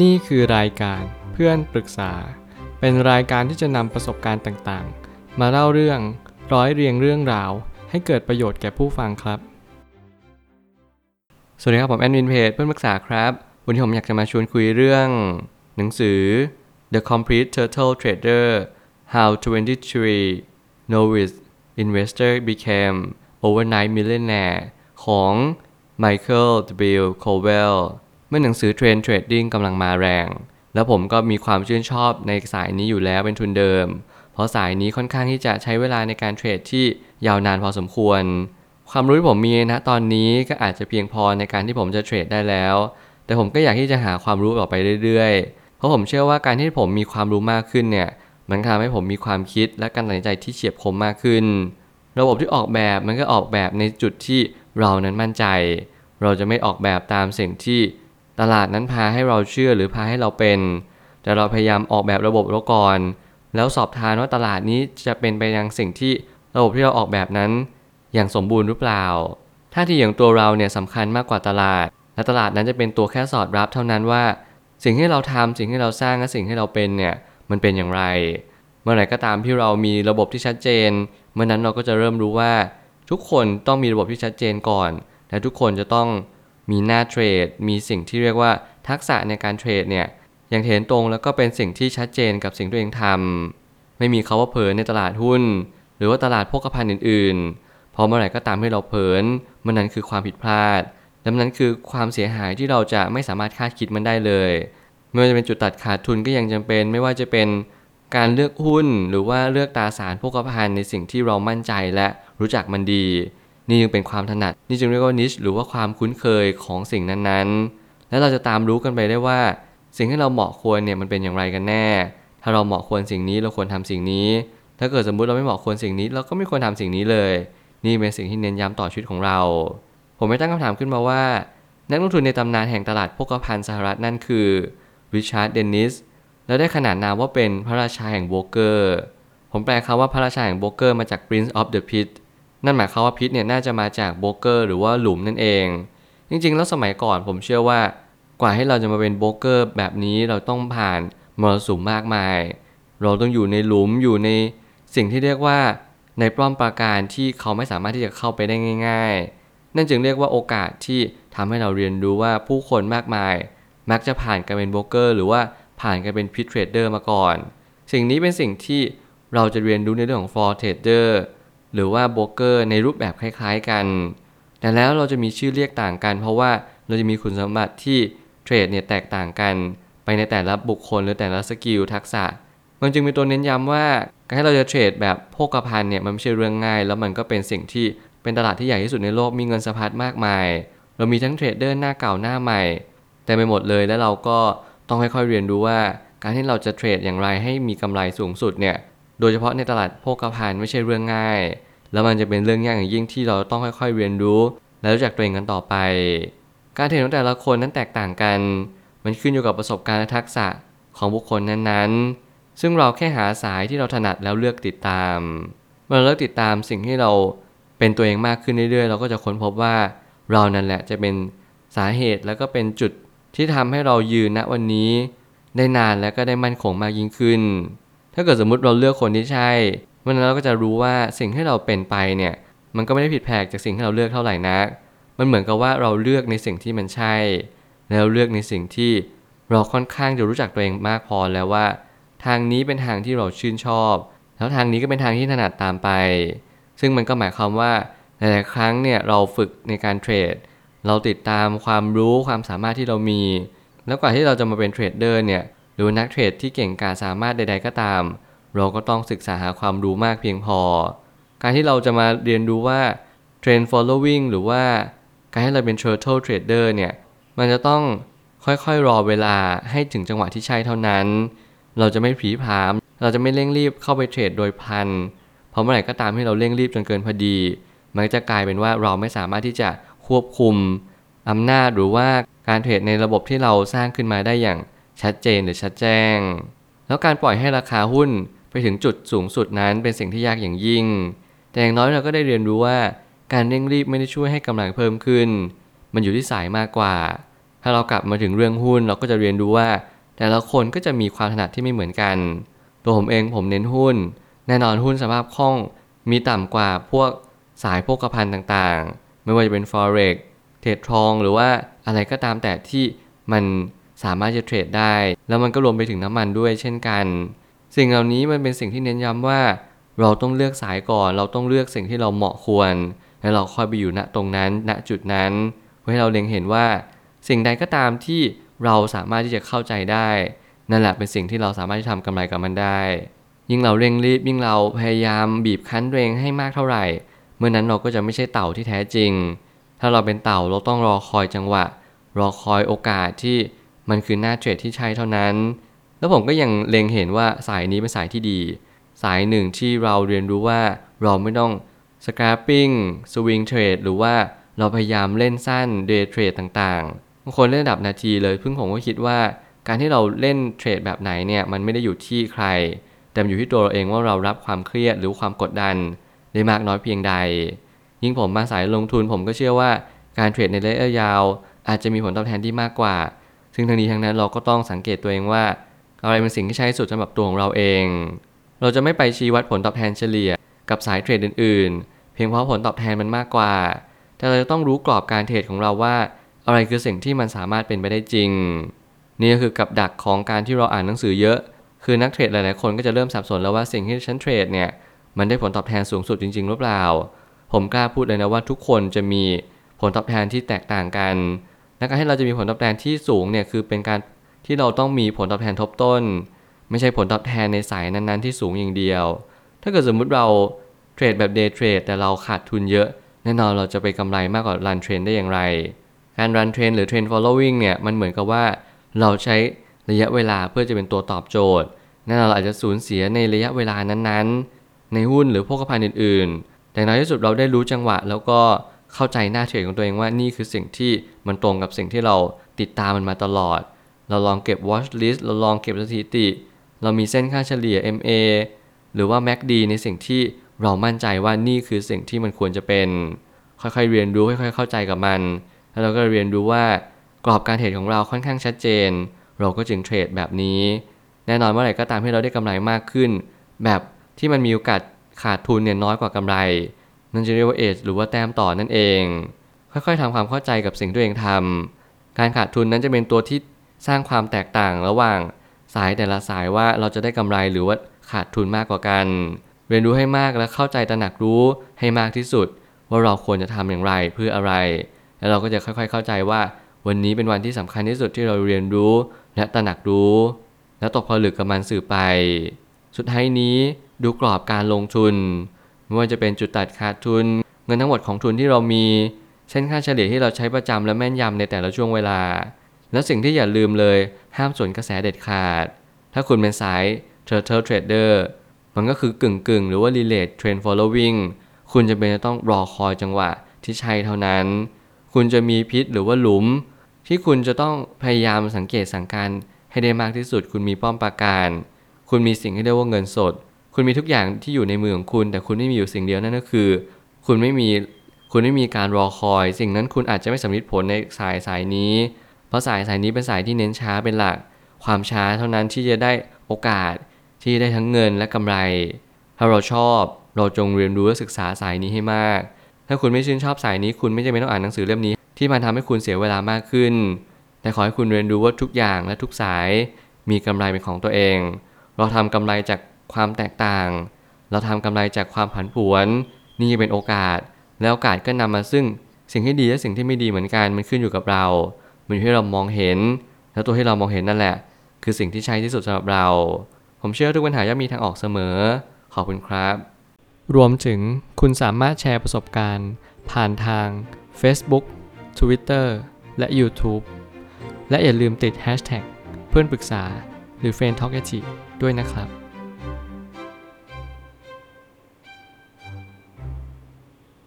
นี่คือรายการเพื่อนปรึกษา เป็นรายการที่จะนำประสบการณ์ต่างๆ มาเล่าเรื่องร้อยเรียงเรื่องราว ให้เกิดประโยชน์แก่ผู้ฟังครับ สวัสดีครับผมแอดมินเพจเพื่อนปรึกษาครับ วันนี้ผมอยากจะมาชวนคุยเรื่อง หนังสือ The Complete Turtle Trader How 23 Novice Investor Became Overnight Millionaire ของ Michael W. Cowell มื่อหนังสือเทรนเทรดดิ้งกำลังมาแรง แล้วผมก็มีความชื่นชอบในสายนี้อยู่แล้วเป็นทุนเดิม เพราะสายนี้ค่อนข้างที่จะใช้เวลาในการเทรดที่ยาวนานพอสมควร ความรู้ที่ผมมีนะตอนนี้ก็อาจจะเพียงพอในการที่ผมจะเทรดได้แล้ว แต่ผมก็อยากที่จะหาความรู้ต่อไปเรื่อยๆ เพราะผมเชื่อว่าการที่ผมมีความรู้มากขึ้นเนี่ยมันทำให้ผมมีความคิดและการตัดสินใจที่เฉียบคมมากขึ้น ระบบที่ออกแบบมันก็ออกแบบในจุดที่เรานั้นมั่นใจ เราจะไม่ออกแบบตามสิ่งที่ ตลาดนั้นพาให้เราเชื่อหรือพาให้เราเป็น แต่เราพยายามออกแบบระบบเราก่อน แล้วสอบทานว่าตลาดนี้จะเป็นไปยังสิ่งที่ระบบที่เราออกแบบนั้น อย่างสมบูรณ์หรือเปล่าท่าทีอย่างตัวเราเนี่ยสำคัญมากกว่าตลาด และตลาดนั้นจะเป็นตัวแค่สอดรับเท่านั้นว่า สิ่งที่เราทำสิ่งที่เราสร้างและสิ่งที่เราเป็นเนี่ยมันเป็นอย่างไร เมื่อไหร่ก็ตามที่เรามีระบบที่ชัดเจน เมื่อนั้นเราก็จะเริ่มรู้ว่าทุกคนต้องมีระบบที่ชัดเจนก่อน และทุกคนจะต้อง มีหน้าเทรด มีสิ่งที่เรียกว่าทักษะในการเทรดเนี่ยอย่างเห็นตรงแล้วก็เป็นสิ่งที่ชัดเจนกับสิ่งที่ตัวเองทำไม่มีเขาว่าเผลอในตลาดหุ้น หรือว่าตลาดพกพันอื่นๆพอเมื่อไหร่ก็ตามที่เราเผลอมันนั้นคือความผิดพลาดและมันนั้นคือความเสียหายที่เราจะไม่สามารถคาดคิดมันได้เลย ไม่ว่าจะเป็นจุดตัดขาดทุนก็ยังจำเป็น ไม่ว่าจะเป็นการเลือกหุ้น หรือว่าเลือกตราสารพกพันในสิ่งที่เรามั่นใจและรู้จักมันดี นี่จึงเป็นความถนัด นี่จึงเรียกว่านิชหรือว่าความคุ้นเคยของสิ่งนั้นๆ และเราจะตามรู้กันไปได้ว่า สิ่งที่เราเหมาะควรเนี่ยมันเป็นอย่างไรกันแน่ ถ้าเราเหมาะควรสิ่งนี้เราควรทำสิ่งนี้ ถ้าเกิดสมมุติเราไม่เหมาะควรสิ่งนี้ เราก็ไม่ควรทำสิ่งนี้เลย นี่เป็นสิ่งที่เน้นย้ำต่อชีวิตของเรา ผมไม่ตั้งคำถามขึ้นมาว่า นักลงทุนในตำนานแห่งตลาดโภคภัณฑ์สหรัฐนั่นคือ Richard Dennis แล้วได้ขนานนามว่าเป็นพระราชาแห่งโบรกเกอร์ ผมแปลคำว่าพระราชาแห่งโบรกเกอร์มาจาก Prince of the Pit นั่นหมายความว่า Pit เนี่ยน่าจะมาจากโบรกเกอร์หรือว่าหลุมนั่นเอง จริงๆ แล้วสมัยก่อนผมเชื่อว่ากว่าให้เราจะมาเป็นโบรกเกอร์แบบนี้เราต้องผ่านมรสุมมากมาย เราต้องอยู่ในหลุมอยู่ในสิ่งที่เรียกว่าในป้อมปราการที่เขาไม่สามารถที่จะเข้าไปได้ง่าย ๆ นั่นจึงเรียกว่าโอกาสที่ทำให้เราเรียนรู้ว่าผู้คนมากมาย มักจะผ่านการเป็นโบรกเกอร์หรือว่าผ่านการเป็น pit trader มาก่อน สิ่งนี้เป็นสิ่งที่เราจะเรียนรู้ในเรื่องของ floor trader หรือว่าโบรกเกอร์ในรูปแบบคล้ายๆกัน แต่แล้วเราจะมีชื่อเรียกต่างกัน เพราะว่าเราจะมีคุณสมบัติที่เทรดเนี่ยแตกต่างกันไปในแต่ละบุคคลหรือแต่ละ skill ทักษะ มันจึงเป็นตัวเน้นย้ำว่าการให้เราจะเทรดแบบโภคภัณฑ์เนี่ยมันไม่ใช่เรื่องง่าย แล้วมันก็เป็นสิ่งที่เป็นตลาดที่ใหญ่ที่สุดในโลกมีเงินสะพัดมากมาย เรามีทั้งเทรดเดอร์หน้าเก่าหน้าใหม่ แต่ไปหมดเลยแล้วเราก็ต้องค่อยๆเรียนรู้ว่า การที่เราจะเทรดอย่างไรให้มีกำไรสูงสุดเนี่ย โดยเฉพาะในตลาดโภคภัณฑ์ไม่ใช่เรื่องง่าย แล้วมันจะเป็นเรื่องยากอย่างยิ่งที่เราต้องค่อยๆ เรียนรู้ และรู้จักตัวเองกันต่อไป การเทรดของแต่ละคนนั้นแตกต่างกัน มันขึ้นอยู่กับประสบการณ์และทักษะของบุคคลนั้นๆ ซึ่งเราแค่หาสายที่เราถนัดแล้วเลือกติดตาม เมื่อเลือกติดตามสิ่งที่เราเป็นตัวเองมากขึ้นเรื่อยๆ เราก็จะค้นพบว่าเรานั่นแหละจะเป็นสาเหตุแล้วก็เป็นจุดที่ทำให้เรายืนณวันนี้ ได้นานและก็ได้มั่นคงมากยิ่งขึ้น ถ้าเกิดสมมุติเราเลือกคนที่ใช่วันนั้นเราก็จะรู้ว่าสิ่งที่เราเป็นไปเนี่ยมันก็ไม่ได้ผิดแผกจากสิ่งที่เราเลือกเท่าไหร่นัก มันเหมือนกับว่าเราเลือกในสิ่งที่มันใช่ แล้วเลือกในสิ่งที่เราค่อนข้างจะรู้จักตัวเองมากพอแล้วว่า ทางนี้เป็นทางที่เราชื่นชอบ แล้วทางนี้ก็เป็นทางที่ถนัดตามไป ซึ่งมันก็หมายความว่าหลายๆครั้งเนี่ยเราฝึกในการเทรด เราติดตามความรู้ความสามารถที่เรามี แล้วกว่าที่เราจะมาเป็นเทรดเดอร์เนี่ย หรือนักเทรดที่เก่งกาจสามารถใด ๆ ก็ตาม เราก็ต้องศึกษาหาความรู้มากเพียงพอ การที่เราจะมาเรียนรู้ว่า trend following หรือว่าการให้เราเป็น turtle trader เนี่ย มันจะต้องค่อยๆ รอเวลาให้ถึงจังหวะที่ใช่เท่านั้น เราจะไม่ผีผาม เราจะไม่เร่งรีบเข้าไปเทรดโดยพัน เพราะเมื่อไหร่ก็ตามที่เราเร่งรีบจนเกินพอดี มันจะกลายเป็นว่าเราไม่สามารถที่จะควบคุมอำนาจหรือว่าการเทรดในระบบที่เราสร้างขึ้นมาได้อย่าง ชัดเจนหรือชัดแจ้ง แล้วการปล่อยให้ราคาหุ้นไปถึงจุดสูงสุดนั้นเป็นสิ่งที่ยากอย่างยิ่ง แต่อย่างน้อยเราก็ได้เรียนรู้ว่า การเร่งรีบไม่ได้ช่วยให้กำลังเพิ่มขึ้น มันอยู่ที่สายมากกว่า ถ้าเรากลับมาถึงเรื่องหุ้นเราก็จะเรียนรู้ว่า แต่ละคนก็จะมีความถนัดที่ไม่เหมือนกัน ตัวผมเองผมเน้นหุ้น แน่นอนหุ้นสภาพคล่องมีต่ำกว่าพวกสายโภคภัณฑ์ต่างๆ ไม่ว่าจะเป็น forex เทรดทองหรือว่าอะไรก็ตามแต่ที่มัน สามารถจะเทรดได้ แล้วมันก็รวมไปถึงน้ำมันด้วยเช่นกัน สิ่งเหล่านี้มันเป็นสิ่งที่เน้นย้ำว่า เราต้องเลือกสายก่อน เราต้องเลือกสิ่งที่เราเหมาะควร แล้วเราค่อยไปอยู่ณตรงนั้น ณจุดนั้นเพื่อให้เราเล็งเห็นว่า สิ่งใดก็ตามที่เราสามารถที่จะเข้าใจได้ นั่นแหละเป็นสิ่งที่เราสามารถที่ทำกำไรกับมันได้ ยิ่งเราเร่งรีบยิ่งเราพยายามบีบคั้นตัวเองให้มากเท่าไหร่ เมื่อนั้นเราก็จะไม่ใช่เต่าที่แท้จริง ถ้าเราเป็นเต่าเราต้องรอคอยจังหวะ รอคอยโอกาสที่ มันคือหน้าเทรดที่ใช่เท่านั้น แล้วผมก็ยังเล็งเห็นว่าสายนี้เป็นสายที่ดี สายหนึ่งที่เราเรียนรู้ว่าเราไม่ต้อง scalping swing trade หรือว่าเราพยายามเล่นสั้น day trade ต่างๆบางคนเล่นระดับนาทีเลยเพิ่งผมก็คิดว่า การที่เราเล่นเทรดแบบไหนเนี่ยมันไม่ได้อยู่ที่ใคร แต่อยู่ที่ตัวเราเองว่าเรารับความเครียดหรือความกดดันได้มากน้อยเพียงใด ยิ่งผมมาสายลงทุนผมก็เชื่อว่าการเทรดในระยะยาว อาจจะมีผลตอบแทนที่มากกว่า ซึ่งทั้งนี้ทั้งนั้นเราก็ต้องสังเกตตัวเองว่า อะไรเป็นสิ่งที่ใช้สุดสำหรับตัวของเราเอง เราจะไม่ไปชี้วัดผลตอบแทนเฉลี่ย กับสายเทรดอื่นๆ เพียงเพราะผลตอบแทนมันมากกว่า แต่เราจะต้องรู้กรอบการเทรดของเราว่า อะไรคือสิ่งที่มันสามารถเป็นไปได้จริง นี่ก็คือกับดักของการที่เราอ่านหนังสือเยอะ คือนักเทรดหลายๆคนก็จะเริ่มสับสนแล้วว่าสิ่งที่ฉันเทรดเนี่ยมันได้ผลตอบแทนสูงสุดจริง ๆ หรือเปล่า ผมกล้าพูดเลยนะว่าทุกคนจะมีผลตอบแทนที่แตกต่างกัน และการให้เราจะมีผลตอบแทนที่สูงเนี่ยคือเป็นการที่เราต้องมีผลตอบแทนทบต้น ไม่ใช่ผลตอบแทนในสายนั้นๆที่สูงอย่างเดียว ถ้าเกิดสมมุติเราเทรดแบบ day trade แต่เราขาดทุนเยอะ แน่นอนเราจะไปกำไรมากกว่า run trend ได้อย่างไร การ run trend หรือ trend following เนี่ยมันเหมือนกับว่าเราใช้ระยะเวลาเพื่อจะเป็นตัวตอบโจทย์แน่นอนเราอาจจะสูญเสียในระยะเวลานั้นๆ ในหุ้นหรือพวกภัณฑ์อื่นๆ แต่ในที่สุดเราได้รู้จังหวะแล้วก็ เข้าใจหน้าเทรดของตัวเองว่านี่คือสิ่งที่มันตรงกับสิ่งที่เราติดตามมันมาตลอด เราลองเก็บ watch list เราลองเก็บสถิติ เรามีเส้นค่าเฉลี่ย MA หรือว่า MACD ในสิ่งที่เรามั่นใจว่านี่คือสิ่งที่มันควรจะเป็น ค่อยๆเรียนรู้ค่อยๆเข้าใจกับมัน แล้วเราก็เรียนรู้ว่ากรอบการเทรดของเราค่อนข้างชัดเจน เราก็จึงเทรดแบบนี้ แน่นอนเมื่อไหร่ก็ตามที่เราได้กำไรมากขึ้น แบบที่มันมีโอกาสขาดทุนเนี่ยน้อยกว่ากำไร นั่นจะเรียกว่าเอจหรือว่าแต้มต่อนั่นเอง ค่อยๆทำความเข้าใจกับสิ่งที่ตัวเองทำการขาดทุนนั้นจะเป็นตัวที่สร้างความแตกต่างระหว่างสายแต่ละสายว่าเราจะได้กำไรหรือว่าขาดทุนมากกว่ากัน เรียนรู้ให้มากและเข้าใจตระหนักรู้ให้มากที่สุด ว่าเราควรจะทำอย่างไรเพื่ออะไร แล้วเราก็จะค่อย ๆ เข้าใจว่า วันนี้เป็นวันที่สำคัญที่สุดที่เราเรียนรู้และตระหนักรู้ และตกผลึกกับมันสื่อไป สุดท้ายนี้ดูกรอบการลงทุน ไม่ว่าจะเป็นจุดตัดขาดทุน เงินทั้งหมดของทุนที่เรามี เช่นค่าเฉลี่ยที่เราใช้ประจำและแม่นยำในแต่ละช่วงเวลา และสิ่งที่อย่าลืมเลยห้ามส่วนกระแสเด็ดขาด ถ้าคุณเป็นสาย turtle trader มันก็คือกึ่งกึ่งหรือว่า relate trend following คุณจะเป็นจะต้องรอคอยจังหวะที่ใช่เท่านั้น คุณจะมีพิษหรือว่าหลุม ที่คุณจะต้องพยายามสังเกตสังการให้ได้มากที่สุด คุณมีป้อมปราการ คุณมีสิ่งที่เรียกว่าเงินสด คุณมีทุกอย่างที่อยู่ในมือของคุณ แต่คุณไม่มีอยู่สิ่งเดียวนั่นก็คือ คุณไม่มีคุณไม่มีการรอคอย สิ่งนั้นคุณอาจจะไม่สำเร็จผลในสายสายนี้ เพราะสายสายนี้เป็นสายที่เน้นช้าเป็นหลัก ความช้าเท่านั้นที่จะได้โอกาสที่ได้ทั้งเงินและกำไร ถ้าเราชอบเราจงเรียนรู้และศึกษาสายนี้ให้มาก ถ้าคุณไม่ชื่นชอบสายนี้ คุณไม่จำเป็นต้องอ่านหนังสือเล่มนี้ ที่มันทำให้คุณเสียเวลามากขึ้น แต่ขอให้คุณเรียนรู้ว่าทุกอย่างและทุกสายมีกำไรเป็นของตัวเอง เราทำกำไรจาก ความแตกต่าง เราทำกำไรจากความผันผวน นี่เป็นโอกาส แล้วโอกาสก็นำมาซึ่งสิ่งที่ดีและสิ่งที่ไม่ดีเหมือนกันมันขึ้นอยู่กับเรามันอยู่ที่เรามองเห็น แล้วตัวที่เรามองเห็นนั่นแหละ คือสิ่งที่ใช่ที่สุดสำหรับเรา ผมเชื่อทุกปัญหาย่อมมีทางออกเสมอ ขอบคุณครับ รวมถึงคุณสามารถแชร์ประสบการณ์ ผ่านทาง Facebook Twitter และ YouTube และอย่าลืมติด Hashtag เพื่อนปรึกษาหรือ f r ร e n d t a l k ด้วยนะครับ